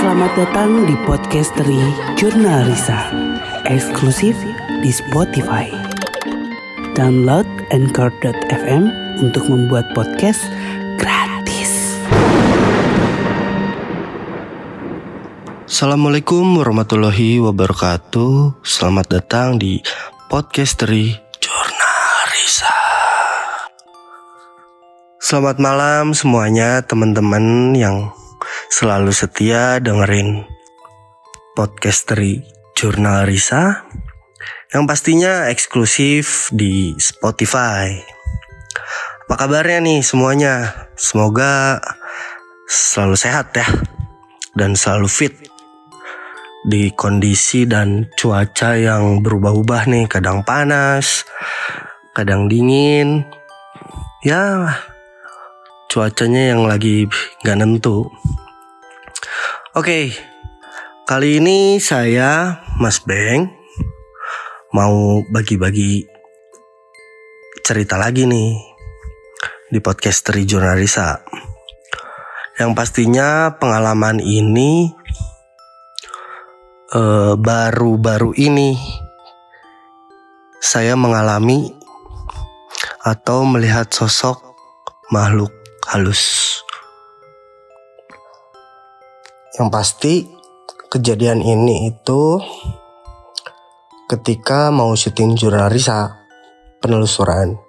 Selamat datang di Podcastery Jurnal Risa. Eksklusif di Spotify. Download Anchor.fm untuk membuat podcast gratis. Assalamualaikum warahmatullahi wabarakatuh. Selamat datang di Podcastery Jurnal Risa. Selamat malam semuanya teman-teman yang selalu setia dengerin Podcastery Jurnal Risa Yang pastinya eksklusif di Spotify. Apa kabarnya nih semuanya? Semoga selalu sehat ya Dan selalu fit di kondisi dan cuaca yang berubah-ubah nih. Kadang panas kadang dingin. Ya cuacanya yang lagi gak nentu oke kali ini saya Mas Beng mau bagi-bagi cerita lagi nih di podcast Tri Jurnalisa yang pastinya pengalaman ini Eh, baru-baru uh, ini saya mengalami atau melihat sosok makhluk halus. Yang pasti kejadian ini itu ketika mau syuting jurnalisa penelusuran.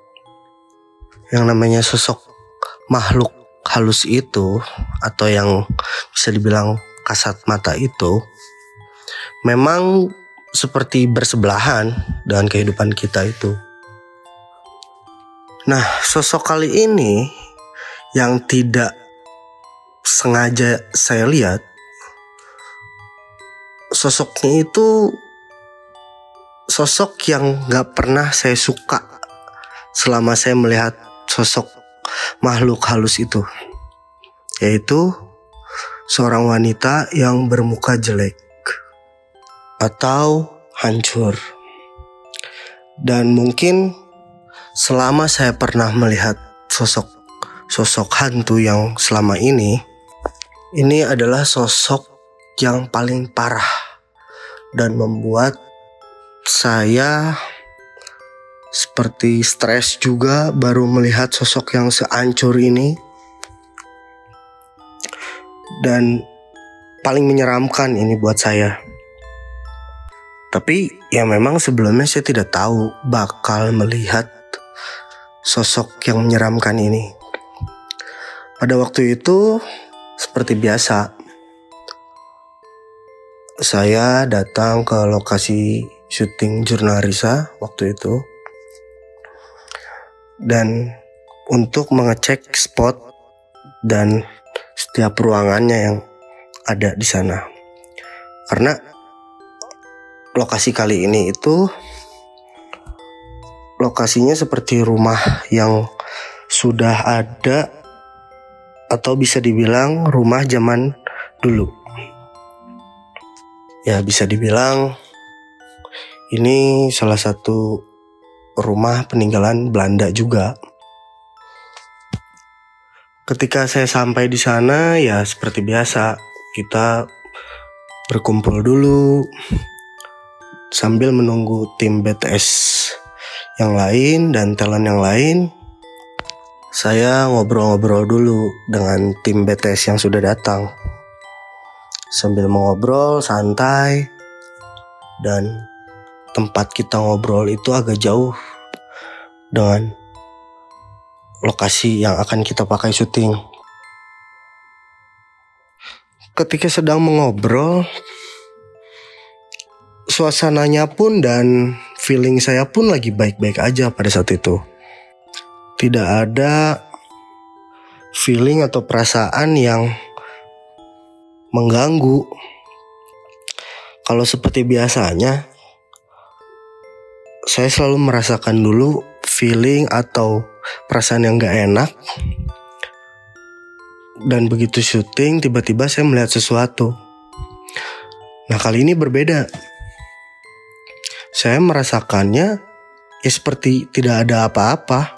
Yang namanya sosok makhluk halus itu atau yang bisa dibilang kasat mata itu memang seperti bersebelahan dengan kehidupan kita itu. Nah, sosok kali ini yang tidak sengaja saya lihat, sosoknya itu sosok yang gak pernah saya suka selama saya melihat sosok makhluk halus itu, yaitu seorang wanita yang bermuka jelek atau hancur. Dan mungkin selama saya pernah melihat sosok sosok hantu yang selama ini ini adalah sosok yang paling parah dan membuat saya seperti stres juga baru melihat sosok yang seancur ini dan paling menyeramkan ini buat saya. Tapi ya memang sebelumnya saya tidak tahu bakal melihat sosok yang menyeramkan ini. Pada waktu itu seperti biasa saya datang ke lokasi syuting jurnal Risa waktu itu dan untuk mengecek spot dan setiap ruangannya yang ada di sana. Karena lokasi kali ini itu lokasinya seperti rumah yang sudah ada atau bisa dibilang rumah zaman dulu. Ya bisa dibilang ini salah satu rumah peninggalan Belanda juga. Ketika saya sampai di sana ya seperti biasa kita berkumpul dulu sambil menunggu tim BTS yang lain dan talent yang lain, saya ngobrol-ngobrol dulu dengan tim BTS yang sudah datang. Sambil mengobrol santai dan tempat kita ngobrol itu agak jauh dengan lokasi yang akan kita pakai syuting. Ketika sedang mengobrol, suasananya pun dan feeling saya pun lagi baik-baik aja pada saat itu. Tidak ada feeling atau perasaan yang mengganggu. Kalau seperti biasanya, saya selalu merasakan dulu feeling atau perasaan yang gak enak. Dan begitu syuting, tiba-tiba saya melihat sesuatu. Nah kali ini berbeda saya merasakannya ya seperti tidak ada apa-apa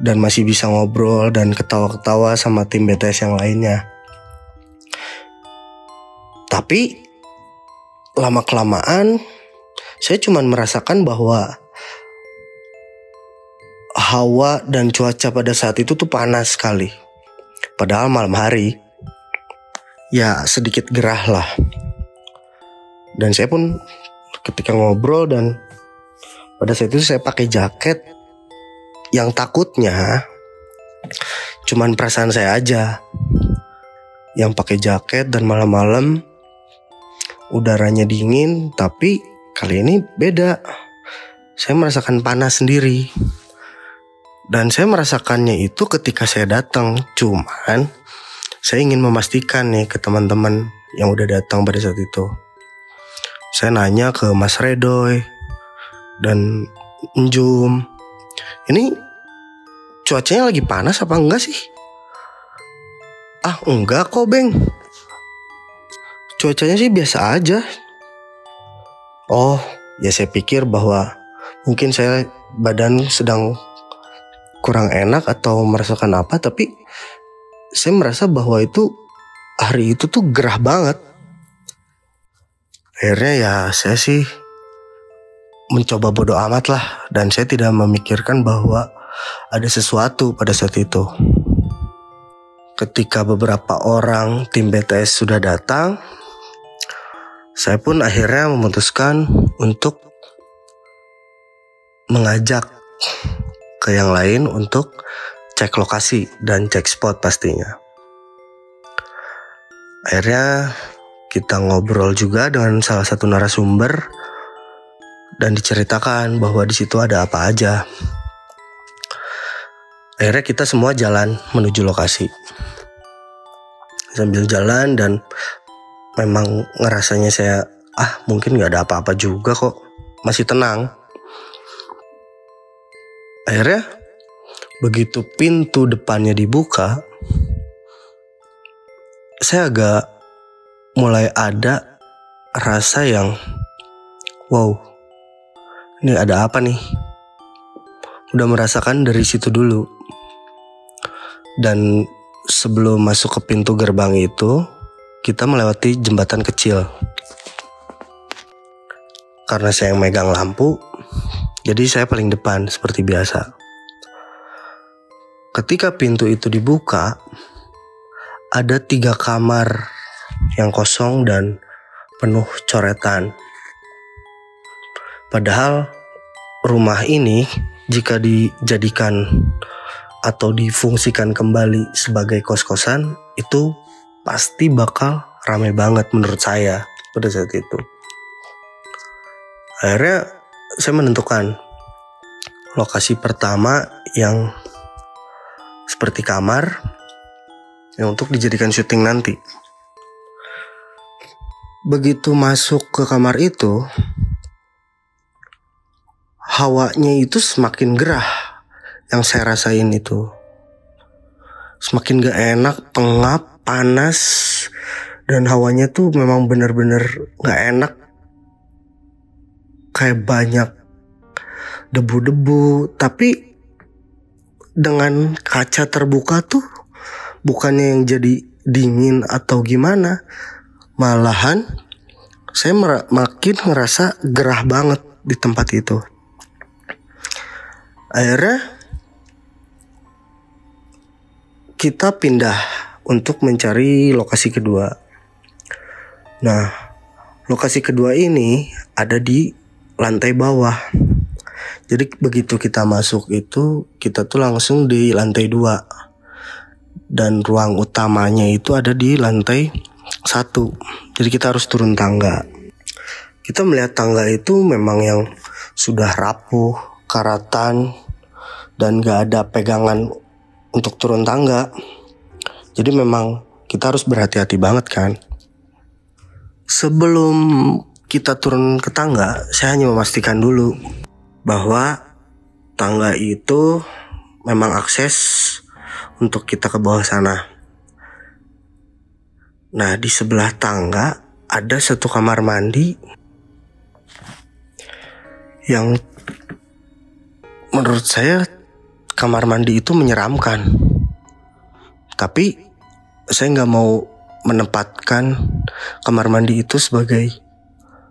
dan masih bisa ngobrol dan ketawa-ketawa sama tim BTS yang lainnya. Tapi lama kelamaan saya cuma merasakan bahwa hawa dan cuaca pada saat itu tuh panas sekali. Padahal malam hari ya sedikit gerah lah. Dan saya pun ketika ngobrol dan pada saat itu saya pakai jaket yang takutnya cuman perasaan saya aja yang pakai jaket dan malam-malam udaranya dingin tapi kali ini beda. Saya merasakan panas sendiri. Dan saya merasakannya itu ketika saya datang. Cuman saya ingin memastikan nih ke teman-teman yang udah datang pada saat itu. Saya nanya ke Mas Redoy dan Njum ini cuacanya lagi panas apa enggak sih? Ah enggak kok Beng Cuacanya sih biasa aja. Oh, ya saya pikir bahwa mungkin saya badan sedang kurang enak atau merasakan apa, tapi saya merasa bahwa itu hari itu tuh gerah banget. Akhirnya ya saya sih mencoba bodoh amat lah dan saya tidak memikirkan bahwa ada sesuatu pada saat itu. Ketika beberapa orang tim BTS sudah datang, saya pun akhirnya memutuskan untuk mengajak ke yang lain untuk cek lokasi dan cek spot pastinya. Akhirnya kita ngobrol juga dengan salah satu narasumber dan diceritakan bahwa di situ ada apa aja. Akhirnya kita semua jalan menuju lokasi. Sambil jalan dan memang ngerasanya saya ah mungkin nggak ada apa-apa juga kok. Masih tenang. Akhirnya begitu pintu depannya dibuka saya agak mulai ada rasa yang wow ini ada apa nih? Udah merasakan dari situ dulu. Dan sebelum masuk ke pintu gerbang itu kita melewati jembatan kecil. Karena saya yang megang lampu, jadi saya paling depan seperti biasa. Ketika pintu itu dibuka, ada tiga kamar yang kosong dan penuh coretan. Padahal rumah ini jika dijadikan atau difungsikan kembali sebagai kos-kosan itu pasti bakal rame banget menurut saya pada saat itu. Akhirnya saya menentukan lokasi pertama yang seperti kamar yang untuk dijadikan syuting nanti. Begitu masuk ke kamar itu, hawanya itu semakin gerah yang saya rasain itu. Semakin gak enak, pengap, panas dan hawanya tuh memang bener-bener gak enak. Kayak banyak debu-debu tapi dengan kaca terbuka tuh bukannya yang jadi dingin atau gimana malahan saya makin ngerasa gerah banget di tempat itu. Akhirnya kita pindah untuk mencari lokasi kedua. Nah, lokasi kedua ini ada di lantai bawah. Jadi begitu kita masuk itu kita tuh langsung di lantai dua dan ruang utamanya itu ada di lantai satu. Jadi kita harus turun tangga. Kita melihat tangga itu memang yang sudah rapuh, karatan, dan gak ada pegangan untuk turun tangga. Jadi memang kita harus berhati-hati banget kan. Sebelum kita turun ke tangga, saya hanya memastikan dulu bahwa tangga itu memang akses untuk kita ke bawah sana. Nah, di sebelah tangga ada satu kamar mandi yang menurut saya kamar mandi itu menyeramkan. Tapi saya nggak mau menempatkan kamar mandi itu sebagai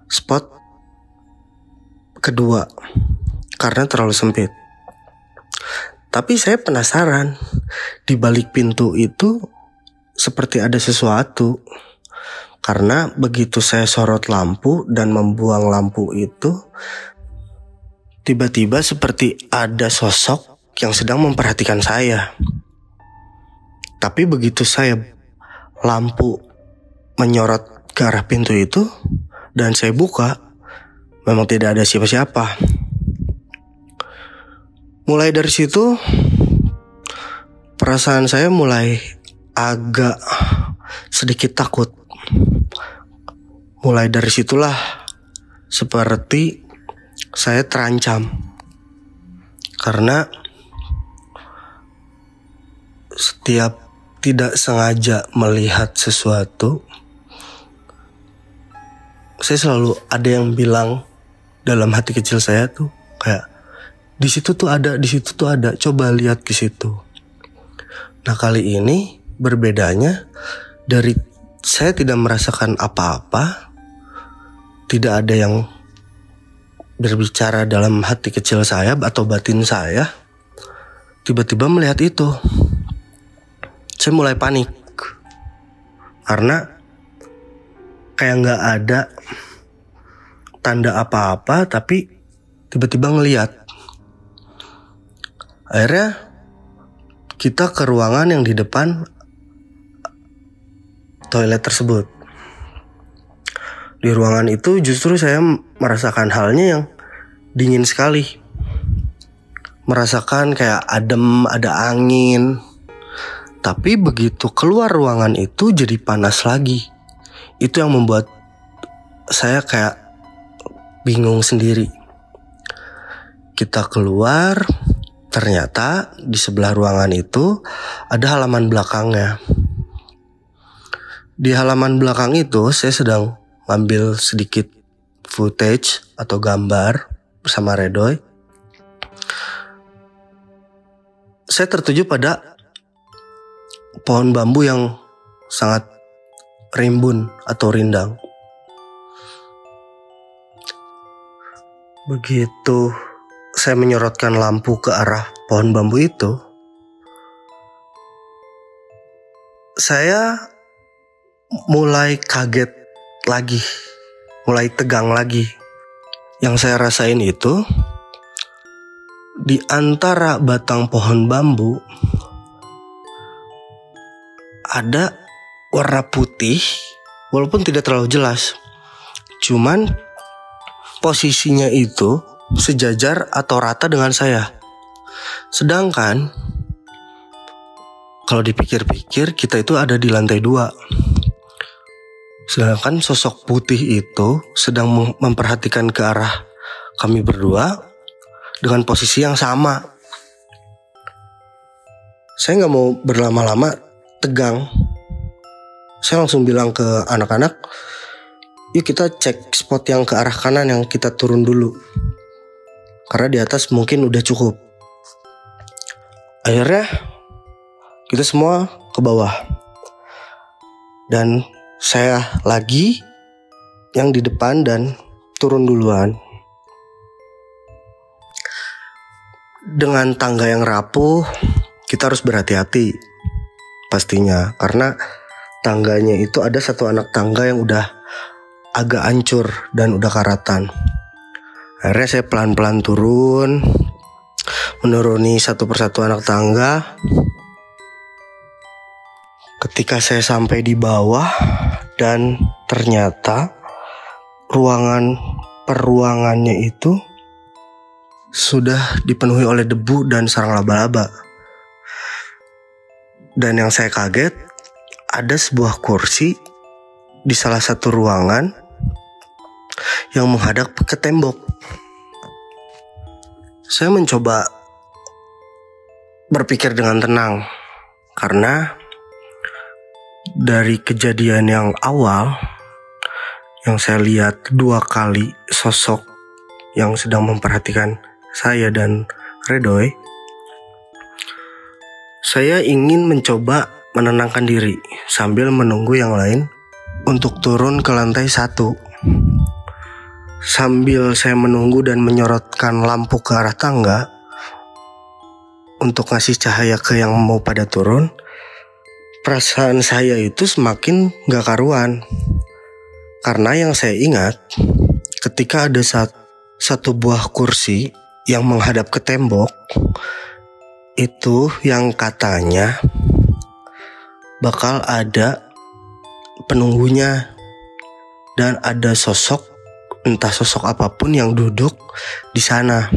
spot kedua karena terlalu sempit. Tapi saya penasaran di balik pintu itu seperti ada sesuatu. Karena begitu saya sorot lampu dan membuang lampu itu, tiba-tiba seperti ada sosok yang sedang memperhatikan saya. Tapi begitu saya lampu menyorot ke arah pintu itu dan saya buka, memang tidak ada siapa-siapa. Mulai dari situ, perasaan saya mulai agak sedikit takut. Mulai dari situlah seperti saya terancam. Karena setiap tidak sengaja melihat sesuatu, saya selalu ada yang bilang dalam hati kecil saya tuh kayak di situ tuh ada, di situ tuh ada, coba lihat ke situ. Nah kali ini berbedanya dari saya tidak merasakan apa-apa, tidak ada yang berbicara dalam hati kecil saya atau batin saya, tiba-tiba melihat itu. Saya mulai panik karena kayak nggak ada tanda apa-apa, tapi tiba-tiba ngelihat Akhirnya kita ke ruangan yang di depan toilet tersebut. Di ruangan itu justru saya merasakan halnya yang dingin sekali. Merasakan kayak adem, ada angin. Tapi begitu keluar ruangan itu jadi panas lagi. Itu yang membuat saya kayak bingung sendiri. Kita keluar, Ternyata di sebelah ruangan itu ada halaman belakangnya. Di halaman belakang itu saya sedang ngambil sedikit footage atau gambar bersama Redoy. Saya tertuju pada pohon bambu yang sangat rimbun atau rindang. Begitu saya menyorotkan lampu ke arah pohon bambu itu, saya mulai kaget lagi, mulai tegang lagi. Yang saya rasain itu di antara batang pohon bambu ada warna putih walaupun tidak terlalu jelas. Cuman posisinya itu sejajar atau rata dengan saya. Sedangkan kalau dipikir-pikir kita itu ada di lantai dua. Sedangkan sosok putih itu sedang memperhatikan ke arah kami berdua dengan posisi yang sama. Saya nggak mau berlama-lama tegang. Saya langsung bilang ke anak-anak, yuk kita cek spot yang ke arah kanan yang kita turun dulu karena di atas mungkin udah cukup. Akhirnya kita semua ke bawah. Dan saya lagi yang di depan dan turun duluan. Dengan tangga yang rapuh, kita harus berhati-hati pastinya karena tangganya itu ada satu anak tangga yang udah agak hancur dan udah karatan. Akhirnya saya pelan-pelan turun, menuruni satu persatu anak tangga. Ketika saya sampai di bawah dan ternyata ruangan peruangannya itu sudah dipenuhi oleh debu dan sarang laba-laba. Dan yang saya kaget, ada sebuah kursi di salah satu ruangan yang menghadap ke tembok. Saya mencoba berpikir dengan tenang karena dari kejadian yang awal yang saya lihat dua kali sosok yang sedang memperhatikan saya dan Redoy saya ingin mencoba menenangkan diri sambil menunggu yang lain untuk turun ke lantai satu. Sambil saya menunggu dan menyorotkan lampu ke arah tangga untuk ngasih cahaya ke yang mau pada turun, perasaan saya itu semakin gak karuan. Karena yang saya ingat, ketika ada saat, satu buah kursi yang menghadap ke tembok, itu yang katanya bakal ada penunggunya dan ada sosok entah sosok apa pun yang duduk di sana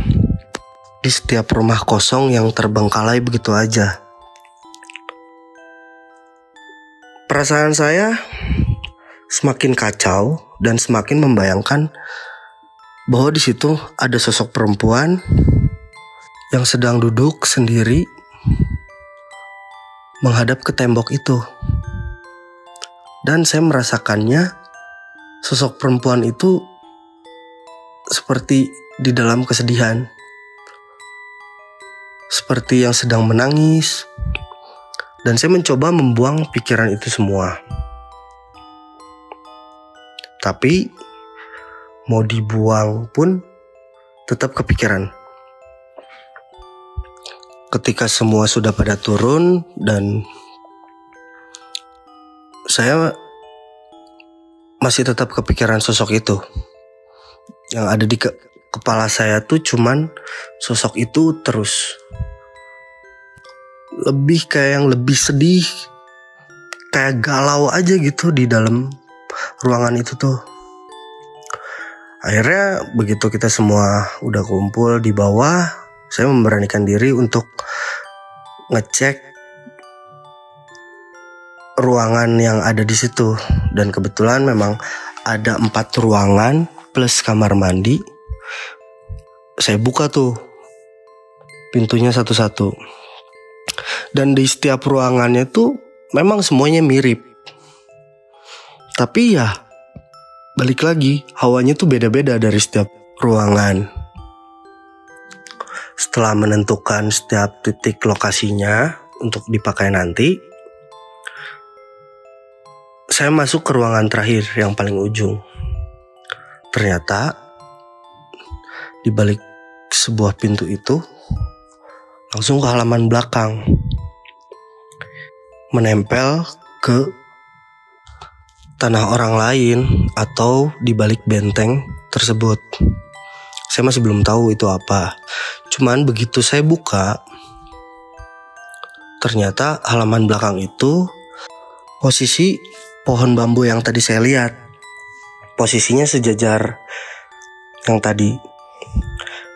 di setiap rumah kosong yang terbengkalai begitu aja. Perasaan saya semakin kacau dan semakin membayangkan bahwa di situ ada sosok perempuan yang sedang duduk sendiri menghadap ke tembok itu. Dan saya merasakannya sosok perempuan itu seperti di dalam kesedihan. Seperti yang sedang menangis. Dan saya mencoba membuang pikiran itu semua. Tapi mau dibuang pun tetap kepikiran. Ketika semua sudah pada turun dan saya masih tetap kepikiran sosok itu. Yang ada di ke kepala saya tuh cuman sosok itu terus. Lebih kayak yang lebih sedih kayak galau aja gitu di dalam ruangan itu tuh. Akhirnya begitu kita semua udah kumpul di bawah saya memberanikan diri untuk ngecek ruangan yang ada di situ dan kebetulan memang ada empat ruangan plus kamar mandi. Saya buka tuh pintunya satu-satu. Dan di setiap ruangannya tuh memang semuanya mirip. Tapi ya balik lagi hawanya tuh beda-beda dari setiap ruangan. Setelah menentukan setiap titik lokasinya untuk dipakai nanti, saya masuk ke ruangan terakhir yang paling ujung. Ternyata di balik sebuah pintu itu langsung ke halaman belakang. Menempel ke tanah orang lain atau di balik benteng tersebut. Saya masih belum tahu itu apa. Cuman begitu saya buka, ternyata halaman belakang itu posisi pohon bambu yang tadi saya lihat posisinya sejajar yang tadi.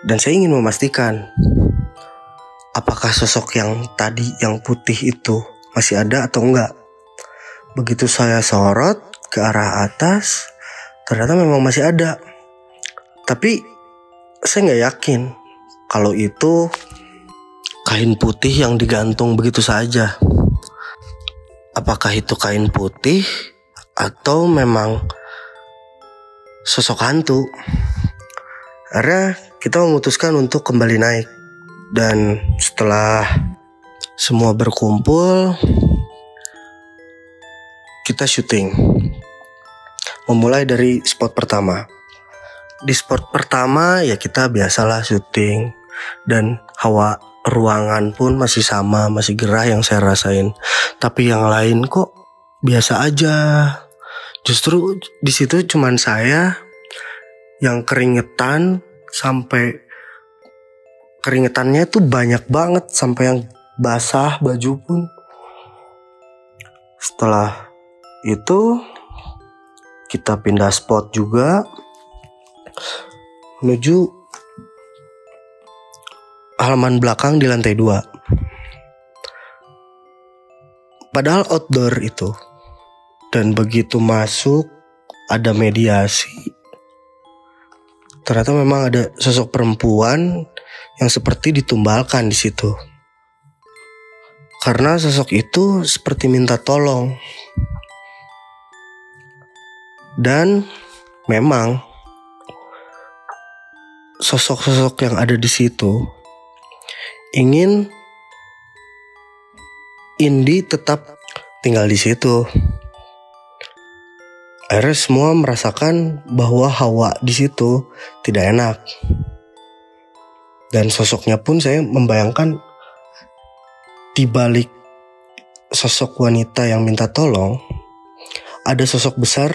Dan saya ingin memastikan apakah sosok yang tadi yang putih itu masih ada atau enggak. Begitu saya sorot ke arah atas, ternyata memang masih ada. Tapi saya nggak yakin kalau itu kain putih yang digantung begitu saja. Apakah itu kain putih atau memang sosok hantu. Akhirnya kita memutuskan untuk kembali naik. Dan setelah semua berkumpul, kita syuting. Memulai dari spot pertama. Di spot pertama ya kita biasalah syuting. Dan hawa ruangan pun masih sama, masih gerah yang saya rasain. Tapi yang lain kok biasa aja justru di situ cuman saya yang keringetan sampai keringetannya itu banyak banget sampai yang basah baju pun setelah itu kita pindah spot juga menuju halaman belakang di lantai dua padahal outdoor itu dan begitu masuk ada mediasi. Ternyata memang ada sosok perempuan yang seperti ditumbalkan di situ. Karena sosok itu seperti minta tolong. Dan memang sosok-sosok yang ada di situ ingin Indi tetap tinggal di situ. Akhirnya semua merasakan bahwa hawa di situ tidak enak. Dan sosoknya pun saya membayangkan di balik sosok wanita yang minta tolong ada sosok besar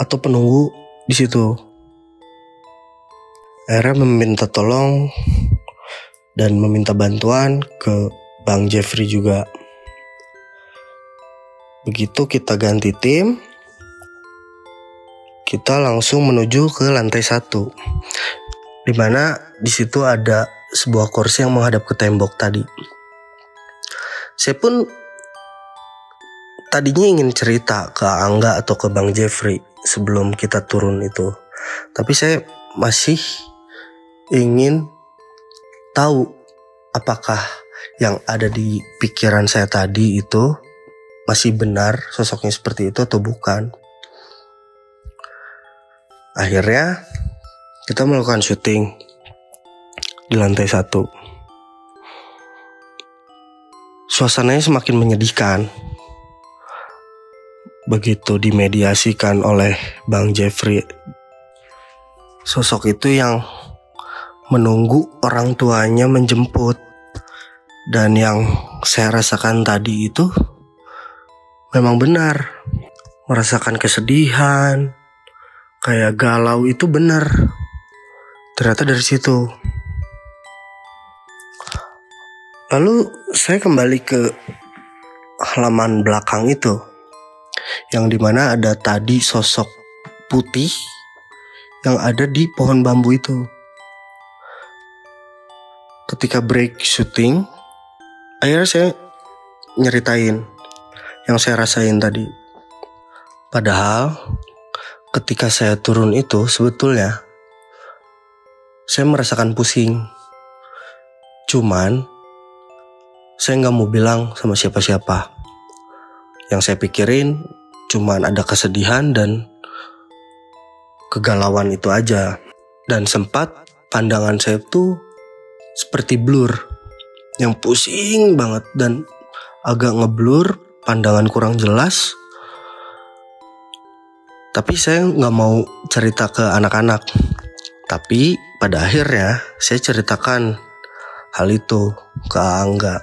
atau penunggu di situ. Akhirnya meminta tolong dan meminta bantuan ke Bang Jeffrey juga. Begitu kita ganti tim, kita langsung menuju ke lantai satu, di mana di situ ada sebuah kursi yang menghadap ke tembok tadi. Saya pun tadinya ingin cerita ke Angga atau ke Bang Jeffrey sebelum kita turun itu, tapi saya masih ingin tahu apakah yang ada di pikiran saya tadi itu masih benar sosoknya seperti itu atau bukan. Akhirnya kita melakukan syuting di lantai satu. Suasananya semakin menyedihkan. Begitu dimediasikan oleh Bang Jeffrey. Sosok itu yang menunggu orang tuanya menjemput. Dan yang saya rasakan tadi itu memang benar merasakan kesedihan, kayak galau itu benar. Ternyata dari situ. Lalu saya kembali ke halaman belakang itu, yang di mana ada tadi sosok putih yang ada di pohon bambu itu. Ketika break syuting, akhirnya saya nyeritain yang saya rasain tadi. Padahal ketika saya turun itu sebetulnya saya merasakan pusing. Cuman saya nggak mau bilang sama siapa-siapa. Yang saya pikirin cuman ada kesedihan dan kegalauan itu aja. Dan sempat pandangan saya tuh seperti blur. Yang pusing banget dan agak ngeblur pandangan kurang jelas. Tapi saya nggak mau cerita ke anak-anak. Tapi pada akhirnya saya ceritakan hal itu ke Angga.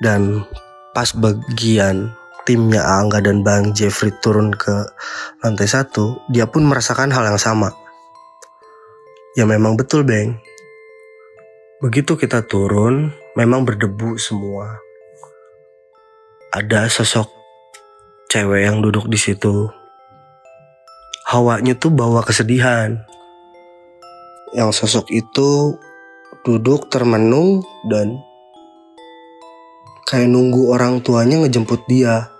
Dan pas bagian timnya Angga dan Bang Jeffrey turun ke lantai satu, dia pun merasakan hal yang sama. Ya memang betul, Bang. Begitu kita turun, memang berdebu semua ada sosok cewek yang duduk di situ. Hawanya tuh bawa kesedihan. Yang sosok itu duduk termenung dan kayak nunggu orang tuanya ngejemput dia.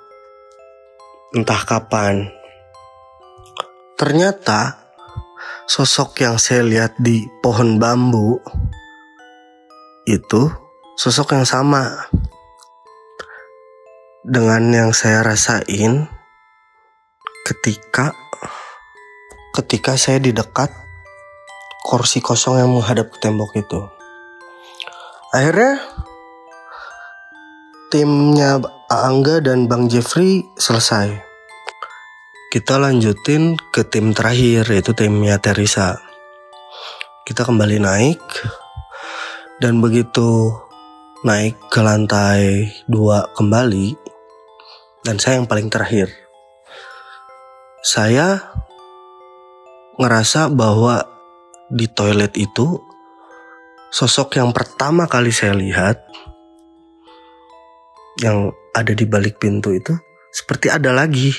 Entah kapan. Ternyata sosok yang saya lihat di pohon bambu itu sosok yang sama dengan yang saya rasain ketika ketika saya di dekat kursi kosong yang menghadap ke tembok itu. Akhirnya timnya Angga dan Bang Jeffrey selesai. Kita lanjutin ke tim terakhir yaitu timnya Teresa. Kita kembali naik dan begitu naik ke lantai dua kembali dan saya yang paling terakhir. Saya ngerasa bahwa di toilet itu sosok yang pertama kali saya lihat yang ada di balik pintu itu seperti ada lagi.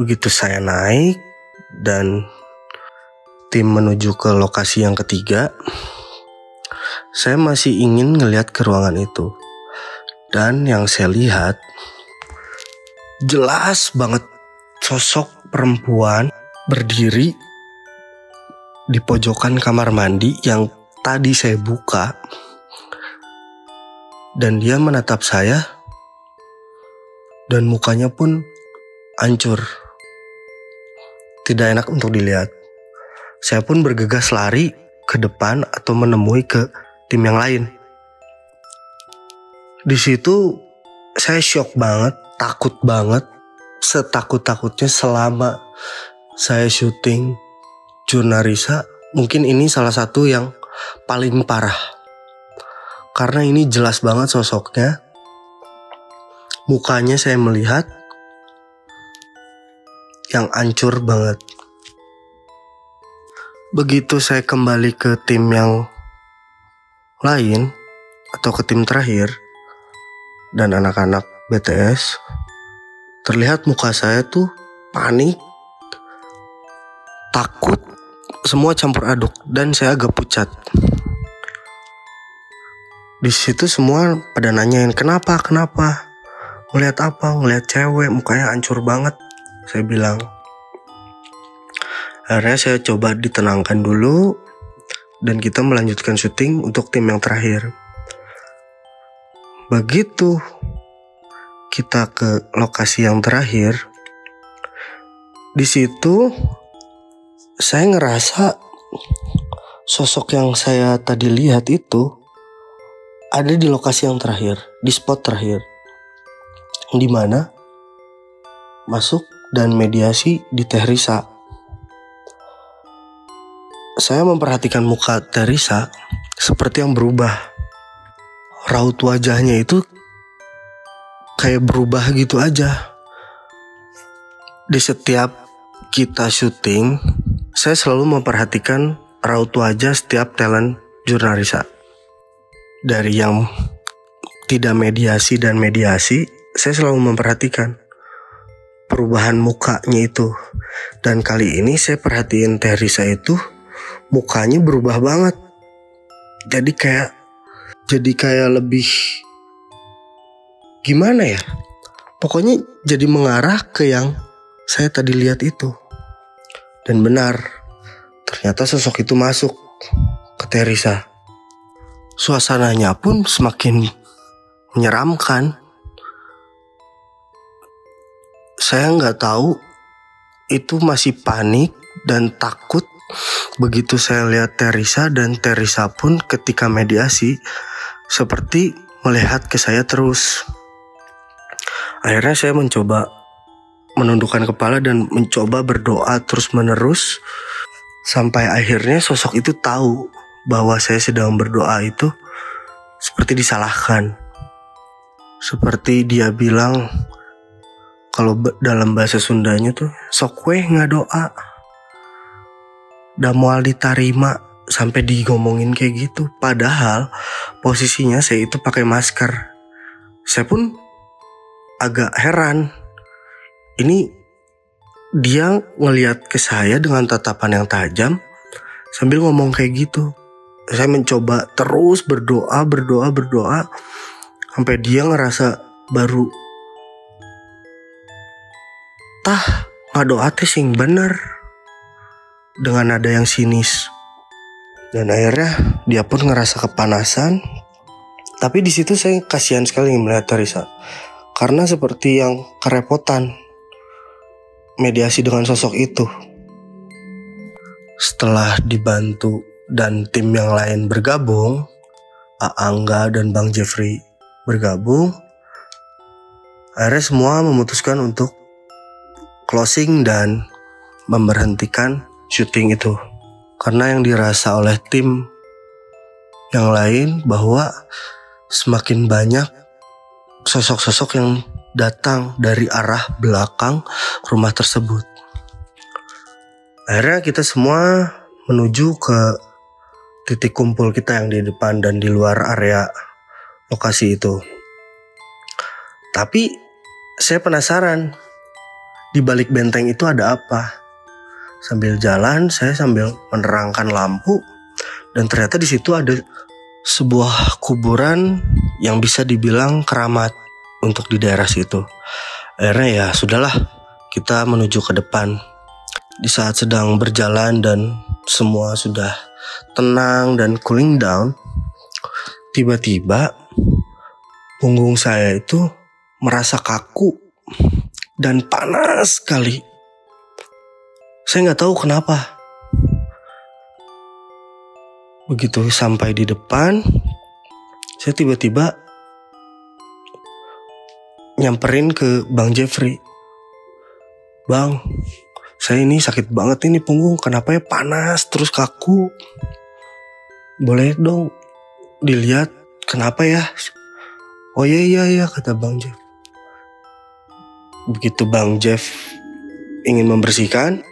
Begitu saya naik dan tim menuju ke lokasi yang ketiga, saya masih ingin ngelihat ke ruangan itu. Dan yang saya lihat jelas banget sosok perempuan berdiri di pojokan kamar mandi yang tadi saya buka dan dia menatap saya dan mukanya pun hancur. Tidak enak untuk dilihat. Saya pun bergegas lari ke depan atau menemui ke tim yang lain. Di situ saya shock banget, takut banget, setakut-takutnya selama saya syuting Jurnarisa. Mungkin ini salah satu yang paling parah. Karena ini jelas banget sosoknya. Mukanya saya melihat yang ancur banget. Begitu saya kembali ke tim yang lain atau ke tim terakhir dan anak-anak BTS, terlihat muka saya tuh panik, takut, semua campur aduk dan saya agak pucat. Di situ semua pada nanyain kenapa, kenapa, ngeliat apa, ngeliat cewek mukanya hancur banget. Saya bilang, akhirnya saya coba ditenangkan dulu dan kita melanjutkan syuting untuk tim yang terakhir. Begitu kita ke lokasi yang terakhir, di situ saya ngerasa sosok yang saya tadi lihat itu ada di lokasi yang terakhir, di spot terakhir. Di mana masuk dan mediasi di Teh Risa. Saya memperhatikan muka Teh Risa seperti yang berubah. Raut wajahnya itu kayak berubah gitu aja. Di setiap kita syuting, saya selalu memperhatikan raut wajah setiap talent jurnalisa dari yang tidak mediasi dan mediasi, saya selalu memperhatikan perubahan mukanya itu. Dan kali ini saya perhatiin Teresa itu mukanya berubah banget. Jadi kayak jadi kayak lebih gimana ya? Pokoknya jadi mengarah ke yang saya tadi lihat itu. Dan benar, ternyata sosok itu masuk ke Teresa suasananya pun semakin menyeramkan. Saya nggak tahu itu masih panik dan takut begitu saya lihat Teresa dan Teresa pun ketika mediasi seperti melihat ke saya terus. Akhirnya saya mencoba menundukkan kepala dan mencoba berdoa terus menerus sampai akhirnya sosok itu tahu bahwa saya sedang berdoa itu seperti disalahkan. Seperti dia bilang kalau dalam bahasa Sundanya tuh sokwe nggak doa. Dan mau diterima sampai digomongin kayak gitu. Padahal posisinya saya itu pakai masker. Saya pun agak heran. Ini dia ngeliat ke saya dengan tatapan yang tajam sambil ngomong kayak gitu saya mencoba terus berdoa berdoa berdoa sampai dia ngerasa baru tah doa teh sing bener dengan nada yang sinis. Dan akhirnya dia pun ngerasa kepanasan. Tapi di situ saya kasihan sekali melihat Teresa karena seperti yang kerepotan mediasi dengan sosok itu. Setelah dibantu dan tim yang lain bergabung, Angga dan Bang Jeffrey bergabung, akhirnya semua memutuskan untuk closing dan memberhentikan syuting itu. Karena yang dirasa oleh tim yang lain bahwa semakin banyak sosok-sosok yang datang dari arah belakang rumah tersebut. Akhirnya kita semua menuju ke titik kumpul kita yang di depan dan di luar area lokasi itu. Tapi saya penasaran di balik benteng itu ada apa. Sambil jalan saya sambil menerangkan lampu dan ternyata di situ ada sebuah kuburan yang bisa dibilang keramat untuk di daerah situ. Akhirnya ya sudahlah kita menuju ke depan. Di saat sedang berjalan dan semua sudah tenang dan cooling down, tiba-tiba punggung saya itu merasa kaku dan panas sekali. Saya nggak tahu kenapa. Begitu sampai di depan, saya tiba-tiba nyamperin ke Bang Jeffrey. Bang, saya ini sakit banget ini punggung. Kenapa ya panas terus kaku? Boleh dong dilihat kenapa ya? Oh iya iya iya kata Bang Jeff. Begitu Bang Jeff ingin membersihkan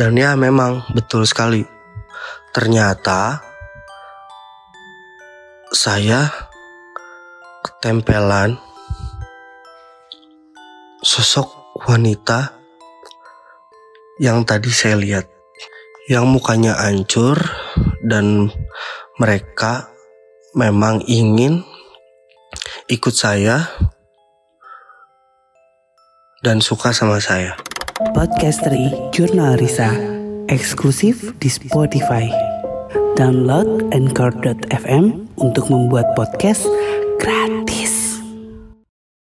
dan ya memang betul sekali. Ternyata saya ketempelan sosok wanita yang tadi saya lihat yang mukanya hancur dan mereka memang ingin ikut saya dan suka sama saya. Podcast dari Jurnal Risa eksklusif di Spotify. Download Anchor.fm untuk membuat podcast